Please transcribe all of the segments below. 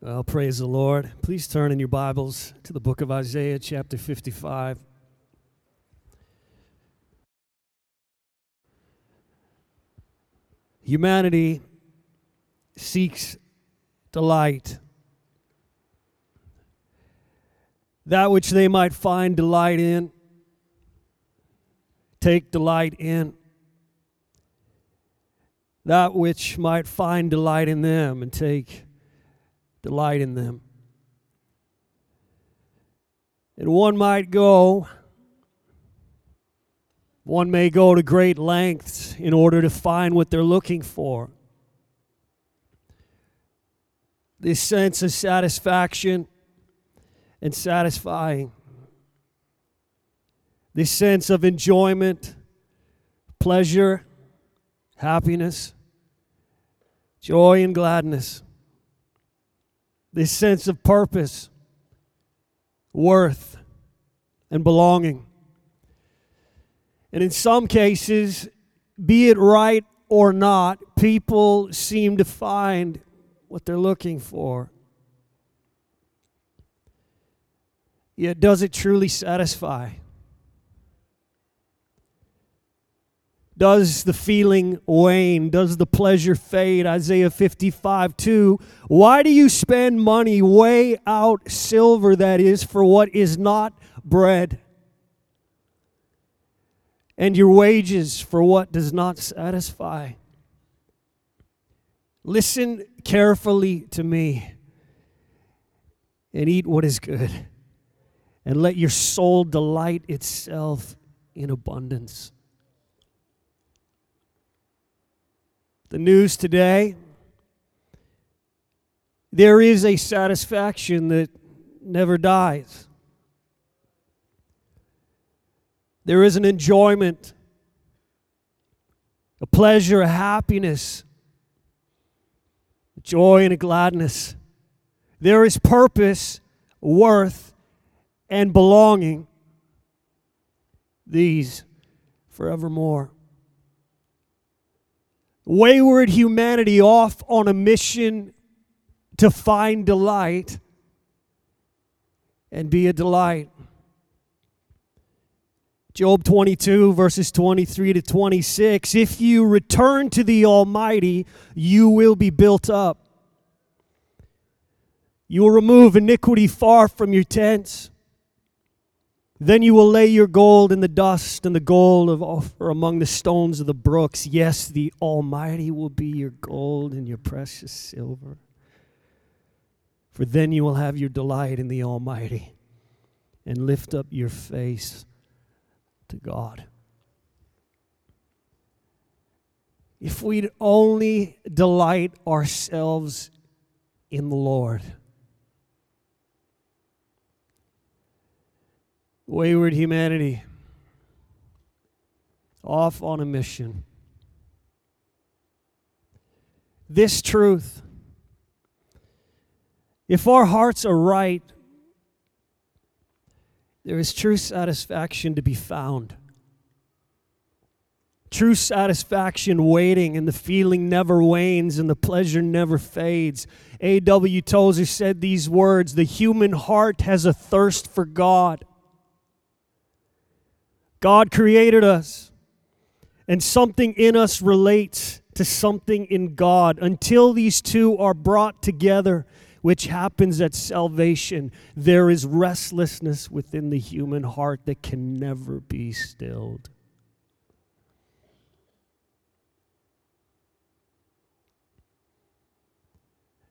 Well, praise the Lord. Please turn in your Bibles to the book of Isaiah, chapter 55. Humanity seeks delight, that which they might find delight in, take delight in, that which might find delight in them and take delight in them. And one might go, one may go to great lengths in order to find what they're looking for. This sense of satisfaction and satisfying, this sense of enjoyment, pleasure, happiness, joy, and gladness this sense of purpose, worth, and belonging. And in some cases, be it right or not, people seem to find what they're looking for. Yet, does it truly satisfy? Does the feeling wane? Does the pleasure fade? Isaiah 55 2. Why do you spend money, weigh out silver, that is, for what is not bread, and your wages for what does not satisfy? Listen carefully to me and eat what is good, and let your soul delight itself in abundance. The news today, there is a satisfaction that never dies. There is an enjoyment, a pleasure, a happiness, a joy, and a gladness. There is purpose, worth, and belonging. These forevermore wayward humanity off on a mission to find delight and be a delight. Job 22, verses 23 to 26. If you return to the Almighty, you will be built up. You will remove iniquity far from your tents. Then you will lay your gold in the dust and the gold of Ophir among the stones of the brooks. Yes, the Almighty will be your gold and your precious silver. For then you will have your delight in the Almighty and lift up your face to God. If we'd only delight ourselves in the Lord. Wayward humanity off on a mission. This truth, if our hearts are right, there is true satisfaction to be found. True satisfaction waiting, and the feeling never wanes, and the pleasure never fades. A.W. Tozer said these words The human heart has a thirst for God God created us, and something in us relates to something in God. Until these two are brought together, which happens at salvation, there is restlessness within the human heart that can never be stilled.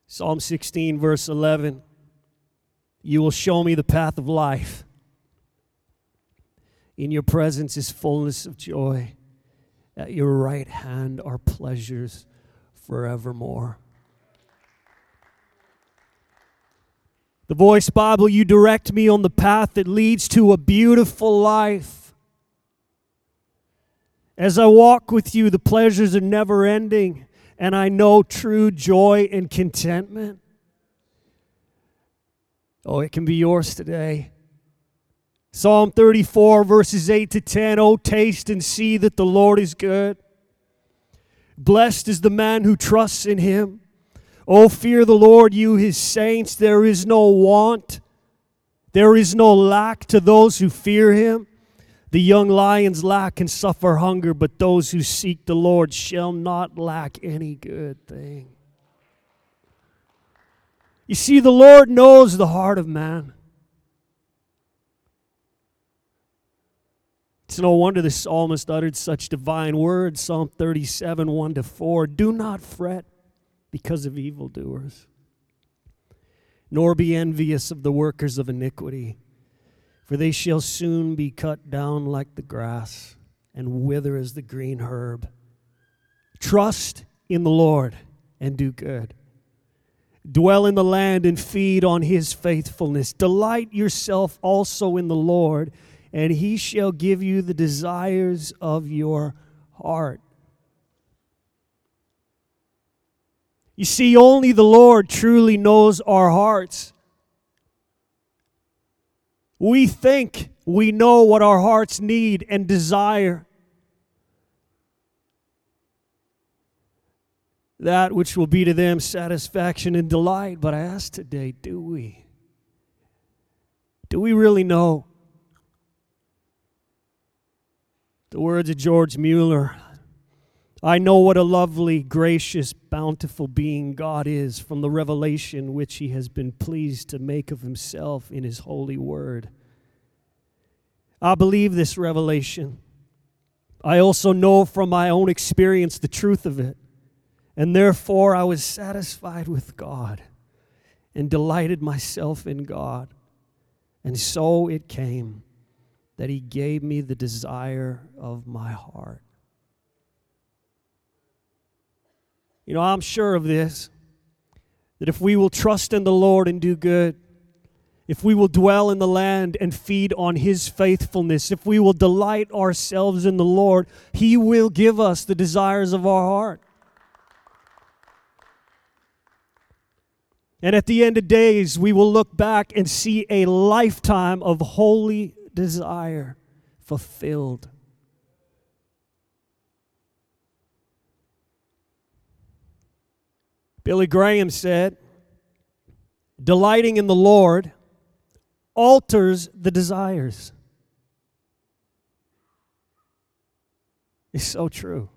Psalm 16, verse 11 You will show me the path of life. In your presence is fullness of joy. At your right hand are pleasures forevermore. The Voice Bible, you direct me on the path that leads to a beautiful life. As I walk with you, the pleasures are never ending, and I know true joy and contentment. Oh, it can be yours today. Psalm 34, verses 8 to 10 Oh, taste and see that the Lord is good. Blessed is the man who trusts in him. Oh, fear the Lord, you his saints. There is no want, there is no lack to those who fear him. The young lions lack and suffer hunger, but those who seek the Lord shall not lack any good thing. You see, the Lord knows the heart of man. It's no wonder the psalmist uttered such divine words Psalm 37 1 to 4. Do not fret because of evildoers, nor be envious of the workers of iniquity, for they shall soon be cut down like the grass and wither as the green herb. Trust in the Lord and do good. Dwell in the land and feed on his faithfulness. Delight yourself also in the Lord and he shall give you the desires of your heart. You see, only the Lord truly knows our hearts. We think we know what our hearts need and desire. That which will be to them satisfaction and delight. But I ask today, do we? Do we really know? The words of George Mueller I know what a lovely, gracious, bountiful being God is from the revelation which He has been pleased to make of Himself in His holy word. I believe this revelation. I also know from my own experience the truth of it. And therefore, I was satisfied with God and delighted myself in God. And so it came that He gave me the desire of my heart. You know, I'm sure of this that if we will trust in the Lord and do good, if we will dwell in the land and feed on His faithfulness, if we will delight ourselves in the Lord, He will give us the desires of our heart. And at the end of days, we will look back and see a lifetime of holy desire fulfilled. Billy Graham said, Delighting in the Lord alters the desires. It's so true.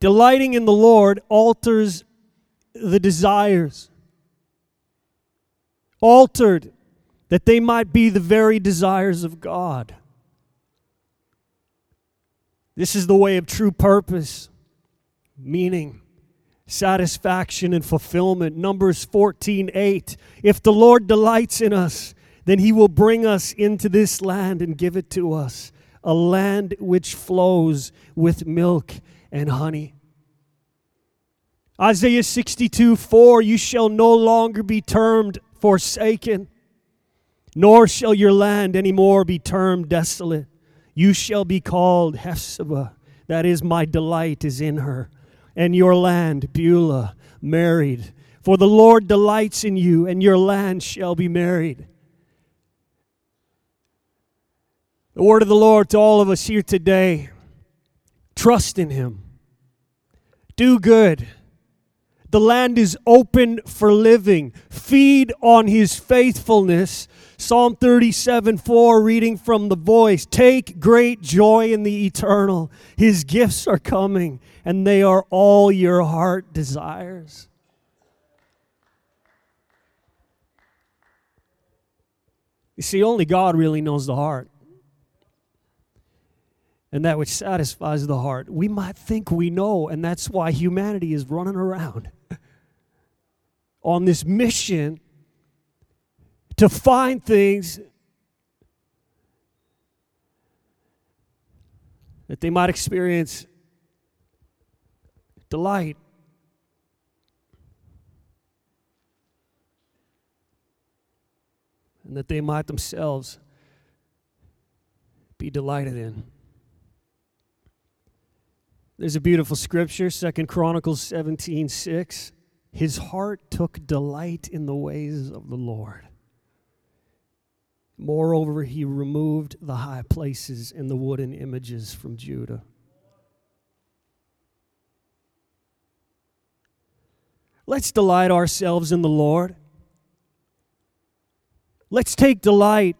Delighting in the Lord alters the desires. Altered that they might be the very desires of God. This is the way of true purpose, meaning, satisfaction, and fulfillment. Numbers 14 8. If the Lord delights in us, then he will bring us into this land and give it to us, a land which flows with milk and honey. Isaiah 62 4 You shall no longer be termed forsaken nor shall your land any more be termed desolate. You shall be called Hephzibah, that is, my delight is in her, and your land, Beulah, married. For the Lord delights in you, and your land shall be married. The word of the Lord to all of us here today trust in Him, do good the land is open for living. Feed on his faithfulness. Psalm 37 4, reading from the voice Take great joy in the eternal. His gifts are coming, and they are all your heart desires. You see, only God really knows the heart and that which satisfies the heart. We might think we know, and that's why humanity is running around on this mission to find things that they might experience delight. And that they might themselves be delighted in. There's a beautiful scripture, Second Chronicles 17 6. His heart took delight in the ways of the Lord. Moreover, he removed the high places and the wooden images from Judah. Let's delight ourselves in the Lord. Let's take delight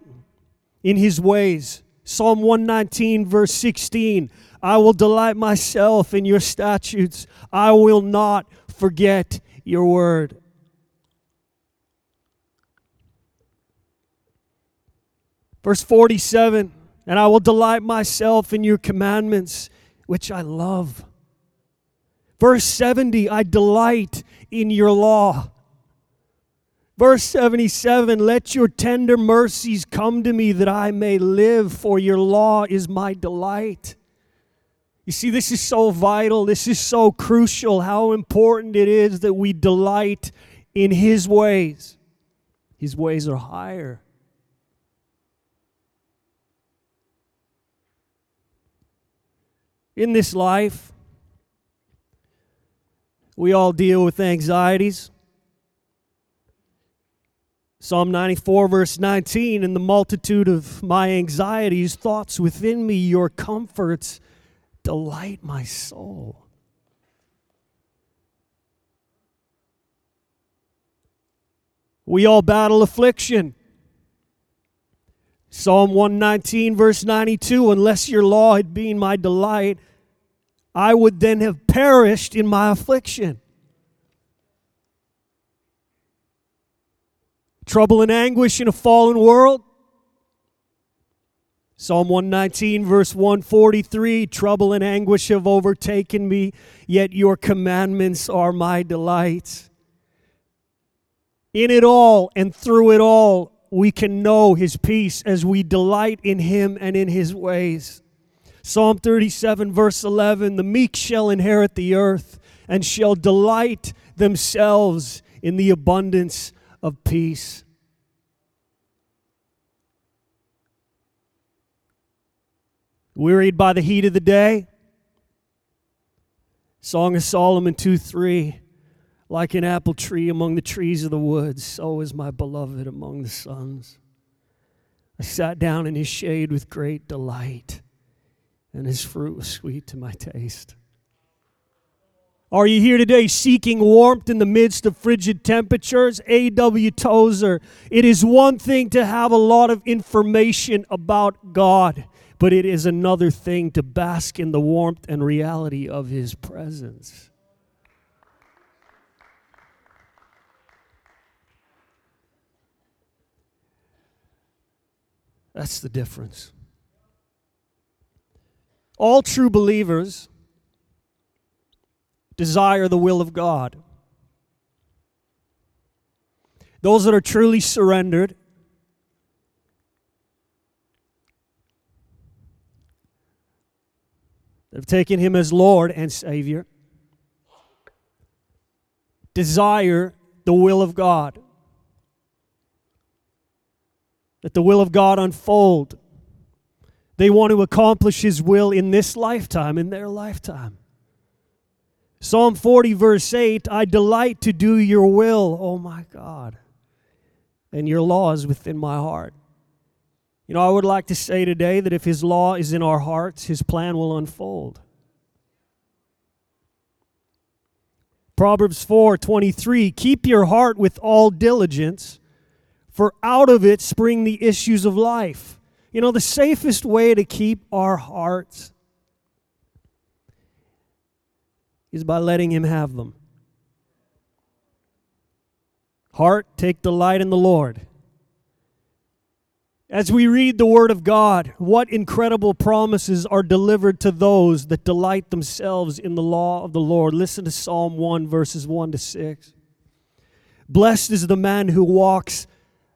in his ways. Psalm 119, verse 16 I will delight myself in your statutes, I will not forget your word. Verse 47 And I will delight myself in your commandments, which I love. Verse 70 I delight in your law. Verse 77 Let your tender mercies come to me that I may live, for your law is my delight. You see, this is so vital. This is so crucial how important it is that we delight in His ways. His ways are higher. In this life, we all deal with anxieties. Psalm 94, verse 19, in the multitude of my anxieties, thoughts within me, your comforts delight my soul. We all battle affliction. Psalm 119, verse 92 Unless your law had been my delight, I would then have perished in my affliction. trouble and anguish in a fallen world. Psalm 119, verse 143 Trouble and anguish have overtaken me, yet your commandments are my delights. In it all and through it all, we can know his peace as we delight in him and in his ways. Psalm 37, verse 11 The meek shall inherit the earth and shall delight themselves in the abundance of peace. Wearied by the heat of the day? Song of Solomon 2 3. Like an apple tree among the trees of the woods, so is my beloved among the sons. I sat down in his shade with great delight, and his fruit was sweet to my taste. Are you here today seeking warmth in the midst of frigid temperatures? A.W. Tozer. It is one thing to have a lot of information about God, but it is another thing to bask in the warmth and reality of His presence. That's the difference. All true believers desire the will of God. Those that are truly surrendered have taken him as Lord and Savior desire the will of God. That the will of God unfold. They want to accomplish his will in this lifetime, in their lifetime. Psalm 40, verse 8 I delight to do your will, oh my God, and your law is within my heart. You know, I would like to say today that if His law is in our hearts, His plan will unfold. Proverbs 4 23 Keep your heart with all diligence, for out of it spring the issues of life. You know, the safest way to keep our hearts is by letting Him have them. Heart, take delight in the Lord. As we read the Word of God, what incredible promises are delivered to those that delight themselves in the law of the Lord. Listen to Psalm 1, verses 1 to 6. Blessed is the man who walks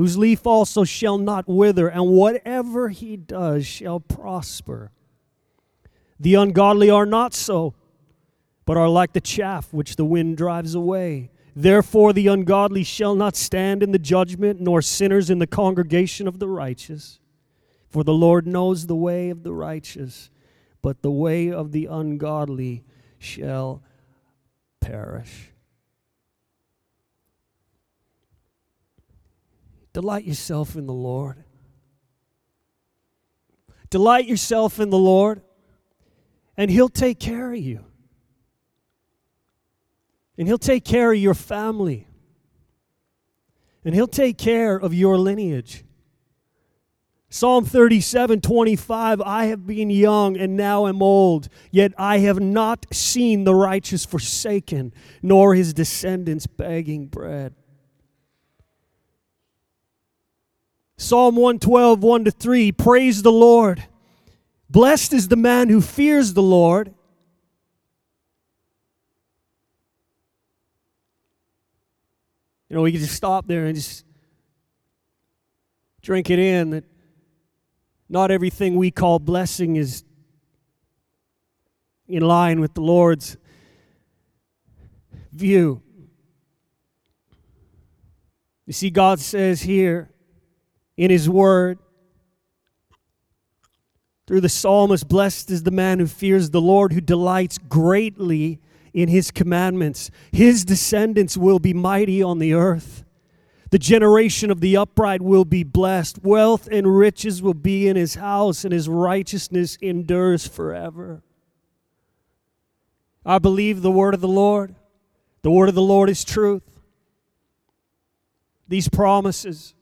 whose leaf also shall not wither, and whatever he does shall prosper. The ungodly are not so but are like the chaff which the wind drives away. Therefore, the ungodly shall not stand in the judgment, nor sinners in the congregation of the righteous. For the Lord knows the way of the righteous, but the way of the ungodly shall perish. Delight yourself in the Lord. Delight yourself in the Lord, and He'll take care of you. And He'll take care of your family. And He'll take care of your lineage. Psalm 37 25 I have been young and now am old, yet I have not seen the righteous forsaken, nor his descendants begging bread. Psalm 112, 1 to 3 Praise the Lord. Blessed is the man who fears the Lord. You know, we can just stop there and just drink it in that not everything we call blessing is in line with the Lord's view. You see, God says here in His Word, through the psalmist, blessed is the man who fears the Lord, who delights greatly in his commandments. His descendants will be mighty on the earth. The generation of the upright will be blessed. Wealth and riches will be in his house, and his righteousness endures forever. I believe the word of the Lord. The word of the Lord is truth. These promises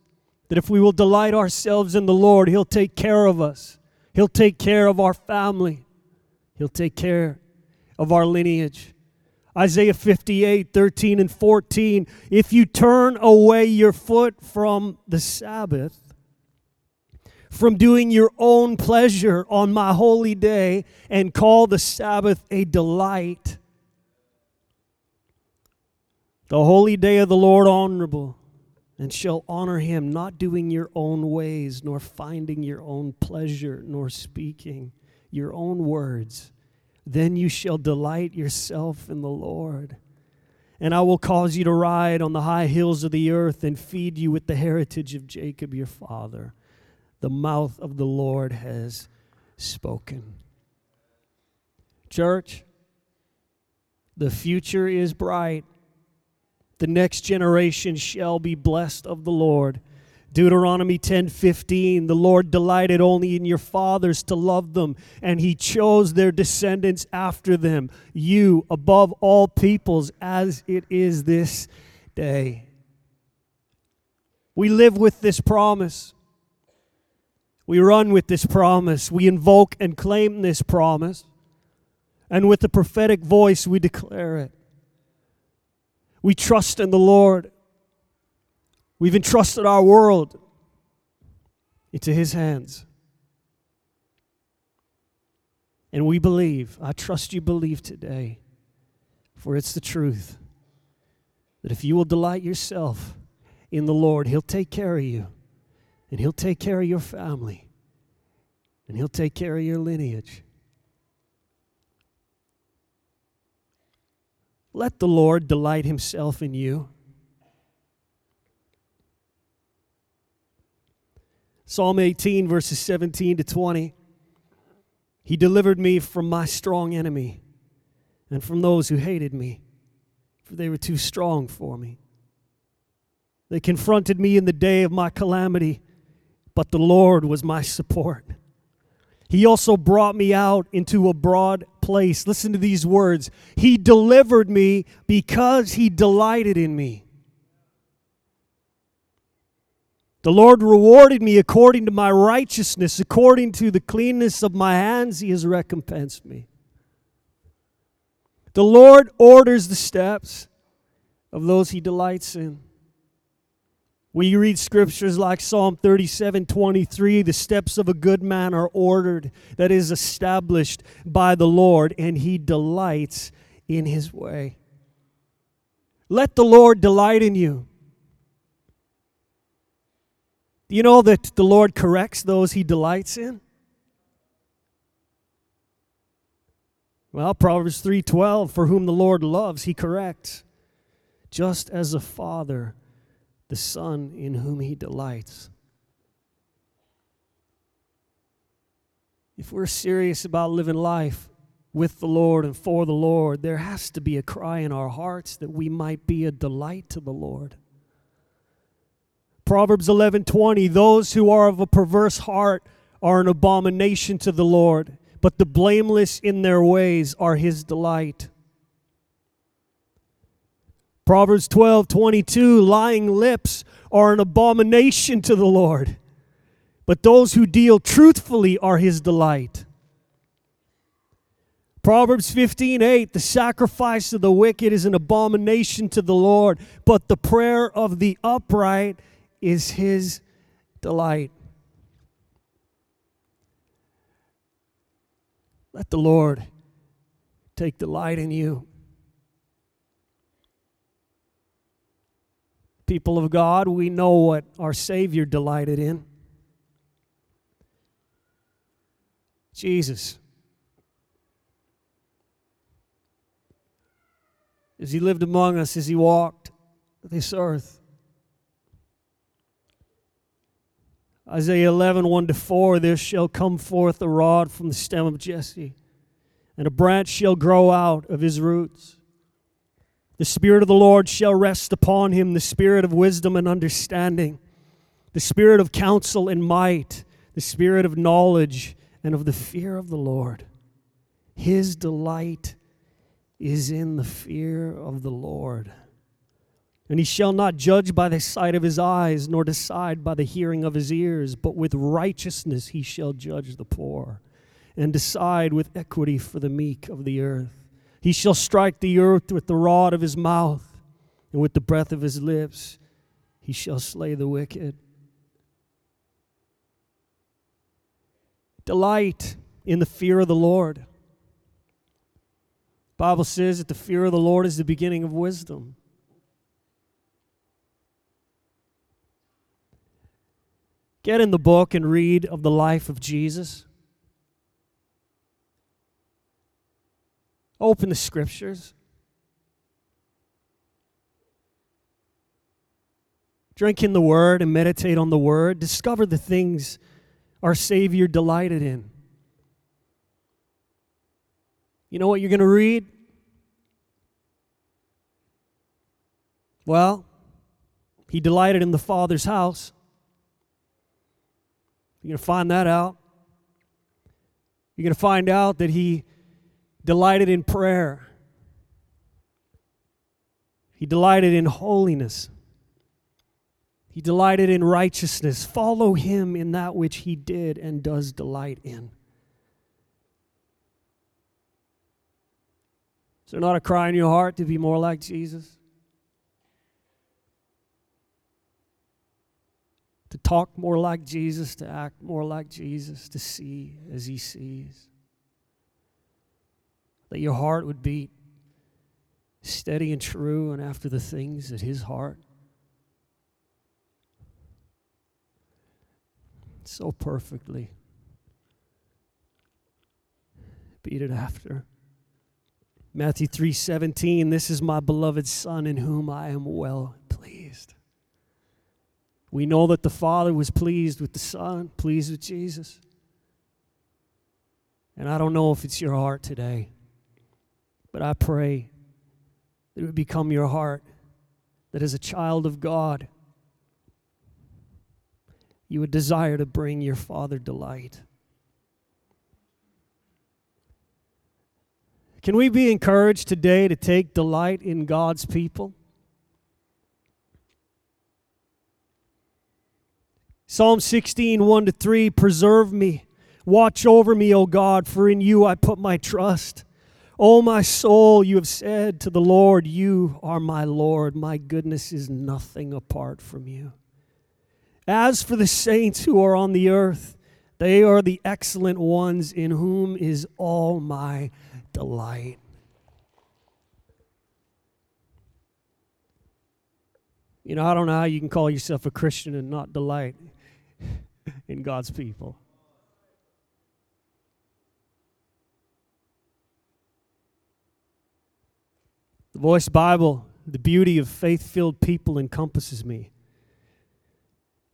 that if we will delight ourselves in the Lord, He'll take care of us, He'll take care of our family, He'll take care of our lineage. Isaiah 58, 13 and 14. If you turn away your foot from the Sabbath, from doing your own pleasure on my holy day, and call the Sabbath a delight, the holy day of the Lord honorable, and shall honor him, not doing your own ways, nor finding your own pleasure, nor speaking your own words then you shall delight yourself in the Lord. And I will cause you to ride on the high hills of the earth and feed you with the heritage of Jacob your father. The mouth of the Lord has spoken. Church, the future is bright. The next generation shall be blessed of the Lord. Deuteronomy 10:15 The Lord delighted only in your fathers to love them and he chose their descendants after them you above all peoples as it is this day. We live with this promise. We run with this promise. We invoke and claim this promise. And with the prophetic voice we declare it We trust in the Lord We've entrusted our world into His hands. And we believe, I trust you believe today, for it's the truth, that if you will delight yourself in the Lord, He'll take care of you, and He'll take care of your family, and He'll take care of your lineage. Let the Lord delight Himself in you. Psalm 18, verses 17 to 20. He delivered me from my strong enemy and from those who hated me, for they were too strong for me. They confronted me in the day of my calamity, but the Lord was my support. He also brought me out into a broad place. Listen to these words He delivered me because He delighted in me. The Lord rewarded me according to my righteousness, according to the cleanness of my hands, He has recompensed me. The Lord orders the steps of those He delights in. We read scriptures like Psalm 37 23, the steps of a good man are ordered, that is established by the Lord, and He delights in His way. Let the Lord delight in you. Do you know that the Lord corrects those he delights in? Well, Proverbs 3:12, for whom the Lord loves, he corrects. just as a Father the Son in whom he delights. If we're serious about living life with the Lord and for the Lord, there has to be a cry in our hearts that we might be a delight to the Lord. Proverbs 11:20 Those who are of a perverse heart are an abomination to the Lord, but the blameless in their ways are his delight. Proverbs 12 22 lying lips are an abomination to the Lord, but those who deal truthfully are his delight. Proverbs 15 8 the sacrifice of the wicked is an abomination to the Lord, but the prayer of the upright is his delight. Let the Lord take delight in you. People of God, we know what our Savior delighted in Jesus. As He lived among us, as He walked this earth. Isaiah 11, 1 to 4 There shall come forth a rod from the stem of Jesse, and a branch shall grow out of his roots. The Spirit of the Lord shall rest upon him the Spirit of wisdom and understanding, the Spirit of counsel and might, the Spirit of knowledge and of the fear of the Lord. His delight is in the fear of the Lord. And he shall not judge by the sight of his eyes, nor decide by the hearing of his ears, but with righteousness he shall judge the poor, and decide with equity for the meek of the earth. He shall strike the earth with the rod of his mouth, and with the breath of his lips he shall slay the wicked. Delight in the fear of the Lord. Bible says that the fear of the Lord is the beginning of wisdom. Get in the book and read of the life of Jesus. Open the scriptures. Drink in the word and meditate on the word. Discover the things our Savior delighted in. You know what you're going to read? Well, he delighted in the Father's house. You're going to find that out. You're going to find out that he delighted in prayer. He delighted in holiness. He delighted in righteousness. Follow him in that which he did and does delight in. Is there not a cry in your heart to be more like Jesus? To talk more like Jesus, to act more like Jesus, to see as he sees that your heart would beat steady and true and after the things that his heart. So perfectly beat it after. Matthew 3:17 This is my beloved son in whom I am well pleased. We know that the father was pleased with the son pleased with Jesus. And I don't know if it's your heart today but I pray that it would become your heart that as a child of God, you would desire to bring your Father delight. Can we be encouraged today to take delight in God's people? Psalm 16, 1 to 3 Preserve me, watch over me, O God, for in you I put my trust. O my soul, you have said to the Lord, You are my Lord. My goodness is nothing apart from you. As for the saints who are on the earth, they are the excellent ones in whom is all my delight. You know, I don't know how you can call yourself a Christian and not delight in God's people. The Voice Bible the beauty of faith filled people encompasses me.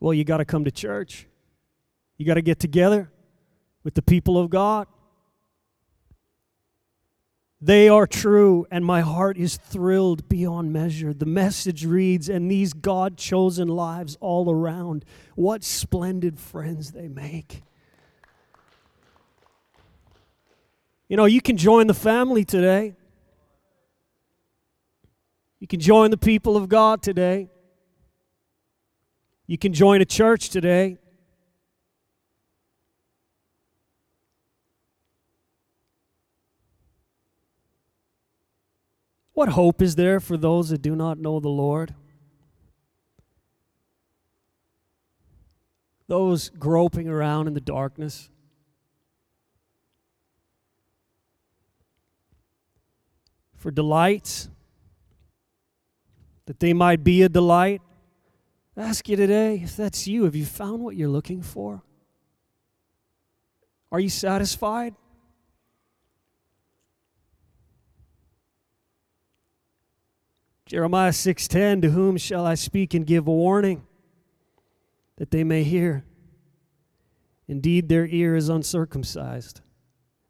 Well, you got to come to church, you got to get together with the people of God. They are true, and my heart is thrilled beyond measure. The message reads, and these God chosen lives all around, what splendid friends they make. You know, you can join the family today. You can join the people of God today. You can join a church today. What hope is there for those that do not know the Lord? Those groping around in the darkness. For delights, that they might be a delight. I ask you today if that's you, have you found what you're looking for? Are you satisfied? Jeremiah 6:10 To whom shall I speak and give warning that they may hear Indeed their ear is uncircumcised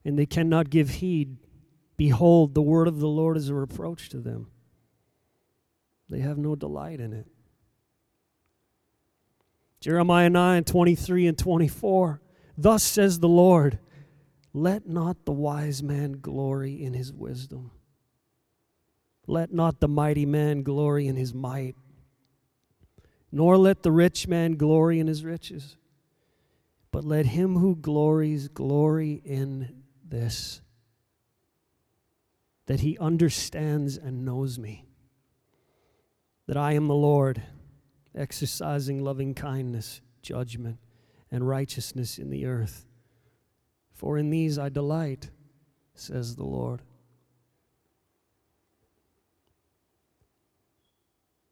and they cannot give heed behold the word of the Lord is a reproach to them they have no delight in it. Jeremiah 9 23 and 24 Thus says the Lord let not the wise man glory in his wisdom. Let not the mighty man glory in his might, nor let the rich man glory in his riches, but let him who glories glory in this that he understands and knows me, that I am the Lord, exercising loving kindness, judgment, and righteousness in the earth. For in these I delight, says the Lord.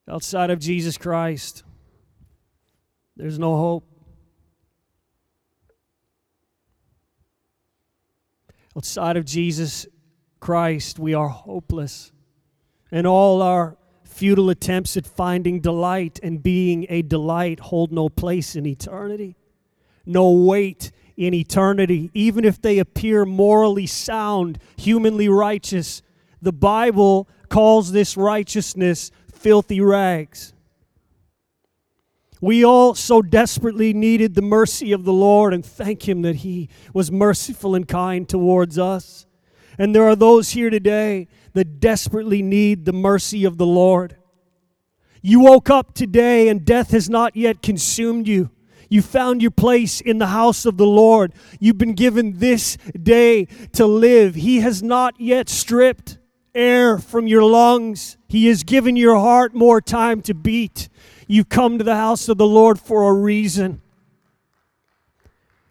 Outside of Jesus Christ, there's no hope. Outside of Jesus Christ, we are hopeless. And all our futile attempts at finding delight and being a delight hold no place in eternity, no weight in eternity. Even if they appear morally sound, humanly righteous, the Bible calls this righteousness filthy rags. We all so desperately needed the mercy of the Lord and thank Him that He was merciful and kind towards us. And there are those here today that desperately need the mercy of the Lord. You woke up today and death has not yet consumed you. You found your place in the house of the Lord. You've been given this day to live. He has not yet stripped air from your lungs. He has given your heart more time to beat. You've come to the house of the Lord for a reason.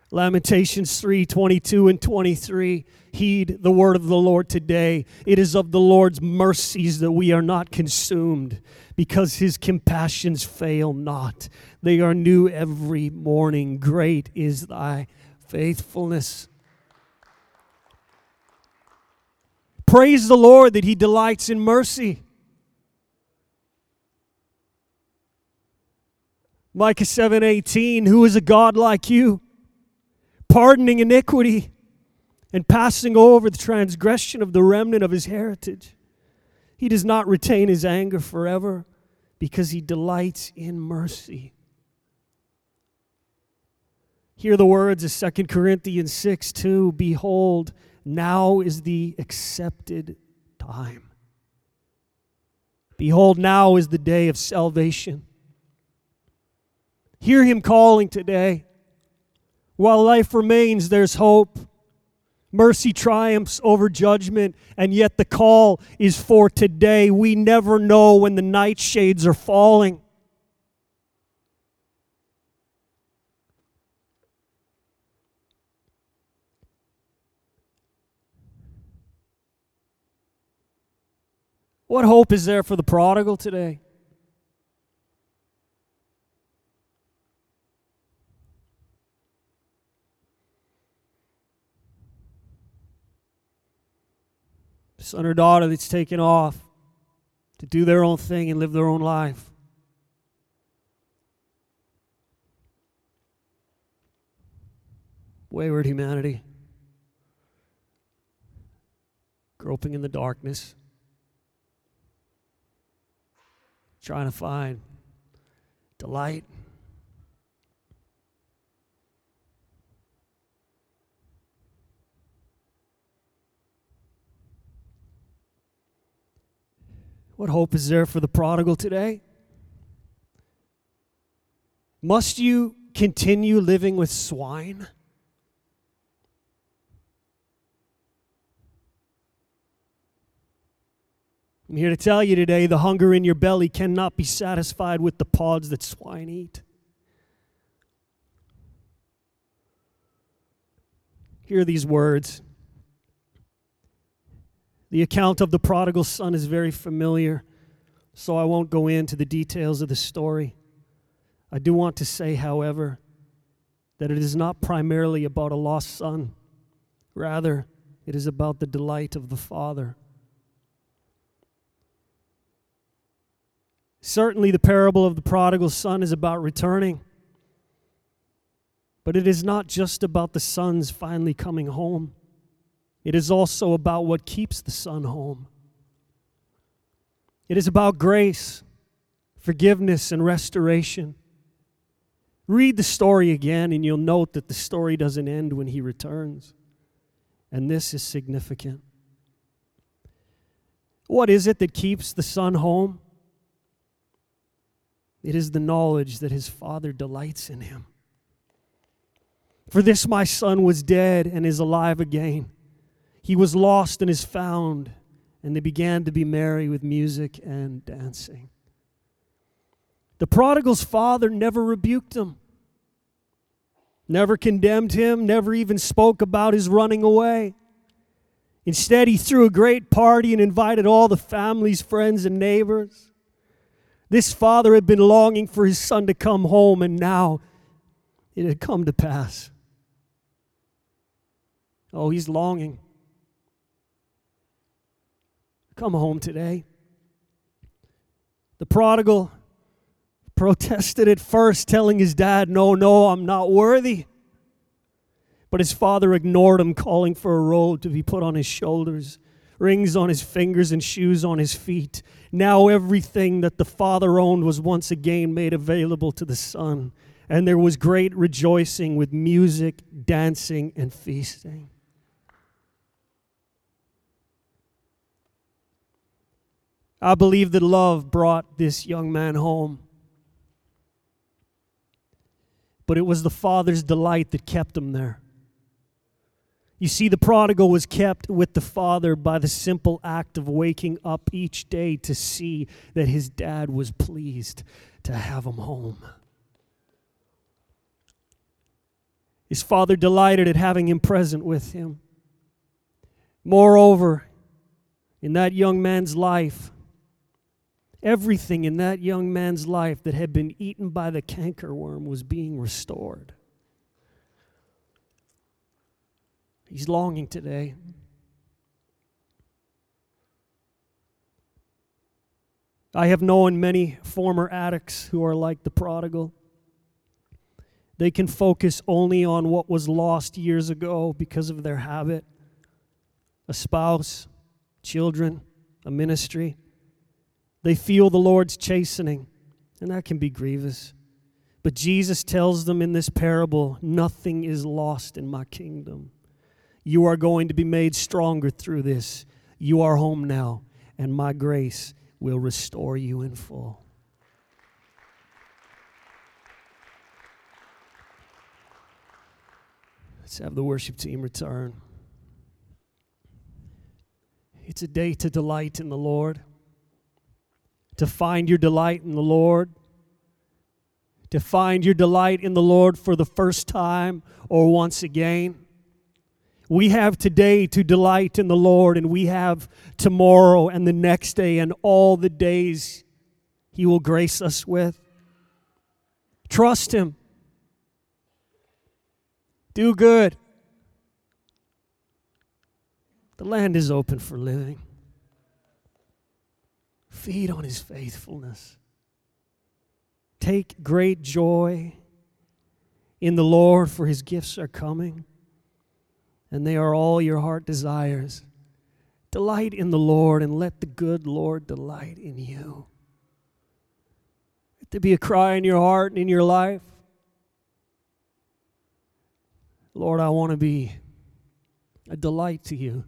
Lamentations 3 22 and 23. Heed the word of the Lord today. It is of the Lord's mercies that we are not consumed, because his compassions fail not. They are new every morning. Great is thy faithfulness. Praise the Lord that He delights in mercy. Micah 7:18 Who is a God like you pardoning iniquity and passing over the transgression of the remnant of his heritage He does not retain his anger forever because he delights in mercy Hear the words of 2 Corinthians 6 2 Behold now is the accepted time. Behold, now is the day of salvation. Hear him calling today. While life remains, there's hope. Mercy triumphs over judgment, and yet the call is for today. We never know when the nightshades are falling. What hope is there for the prodigal today? Son or daughter that's taken off to do their own thing and live their own life. Wayward humanity, groping in the darkness, trying to find delight. What hope is there for the prodigal today? Must you continue living with swine? I'm here to tell you today the hunger in your belly cannot be satisfied with the pods that swine eat. Hear these words. The account of the prodigal son is very familiar, so I won't go into the details of the story. I do want to say, however, that it is not primarily about a lost son. Rather, it is about the delight of the Father. Certainly, the parable of the prodigal son is about returning. But it is not just about the sons finally coming home. It is also about what keeps the son home. It is about grace, forgiveness, and restoration. Read the story again, and you'll note that the story doesn't end when he returns. And this is significant. What is it that keeps the son home? It is the knowledge that his father delights in him. For this my son was dead and is alive again. He was lost and is found, and they began to be merry with music and dancing. The prodigal's father never rebuked him, never condemned him, never even spoke about his running away. Instead, he threw a great party and invited all the family's friends and neighbors. This father had been longing for his son to come home, and now it had come to pass. Oh, he's longing. Come home today. The prodigal protested at first, telling his dad, No, no, I'm not worthy. But his father ignored him, calling for a robe to be put on his shoulders rings on his fingers and shoes on his feet. Now everything that the Father owned was once again made available to the Son. And there was great rejoicing with music, dancing, and feasting. I believe that love brought this young man home. But it was the Father's delight that kept him there. You see, the prodigal was kept with the father by the simple act of waking up each day to see that his dad was pleased to have him home. His father delighted at having him present with him. Moreover, in that young man's life, everything in that young man's life that had been eaten by the cankerworm was being restored. He's longing today. I have known many former addicts who are like the prodigal. They can focus only on what was lost years ago because of their habit a spouse, children, a ministry. They feel the Lord's chastening, and that can be grievous. But Jesus tells them in this parable nothing is lost in my kingdom. You are going to be made stronger through this. You are home now, and my grace will restore you in full. Let's have the worship team return. It's a day to delight in the Lord, to find your delight in the Lord, to find your delight in the Lord for the first time or once again. We have today to delight in the Lord, and we have tomorrow and the next day and all the days He will grace us with. Trust Him. Do good. The land is open for living. Feed on his faithfulness. Take great joy in the Lord, for his gifts are coming, and they are all your heart desires. Delight in the Lord, and let the good Lord delight in you. Let there be a cry in your heart and in your life. Lord, I want to be a delight to you.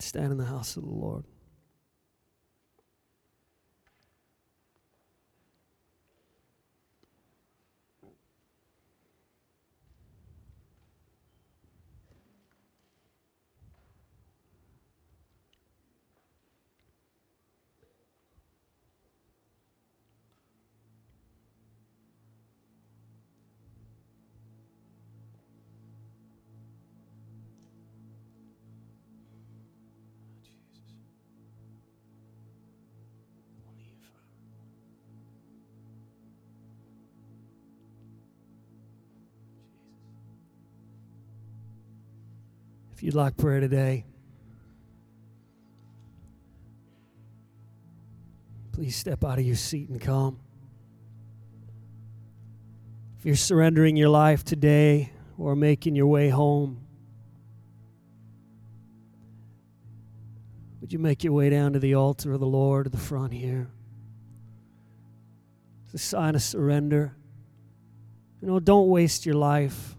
Stand in the house of the Lord. If you'd like prayer today, please step out of your seat and come. If you're surrendering your life today or making your way home, would you make your way down to the altar of the Lord at the front here? It's a sign of surrender. You know, don't waste your life.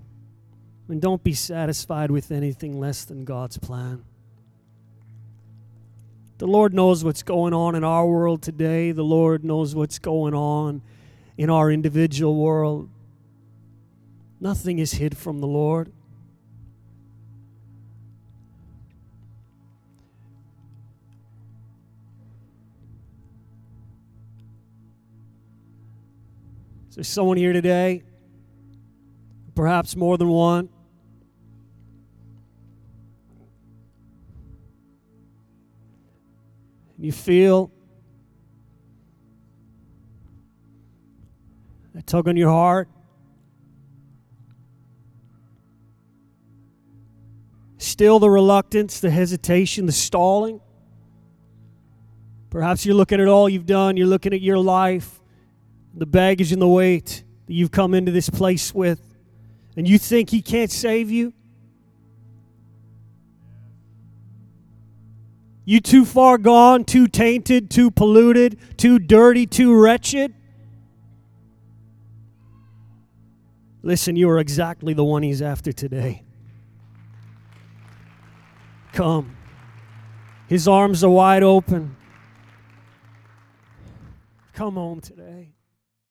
And don't be satisfied with anything less than God's plan. The Lord knows what's going on in our world today. The Lord knows what's going on in our individual world. Nothing is hid from the Lord. Is there someone here today? Perhaps more than one you feel that tug on your heart, still the reluctance, the hesitation, the stalling. Perhaps you're looking at all you've done, you're looking at your life, the baggage and the weight that you've come into this place with, and you think He can't save you. You too far gone, too tainted, too polluted, too dirty, too wretched? Listen, you are exactly the one he's after today. Come. His arms are wide open. Come home today.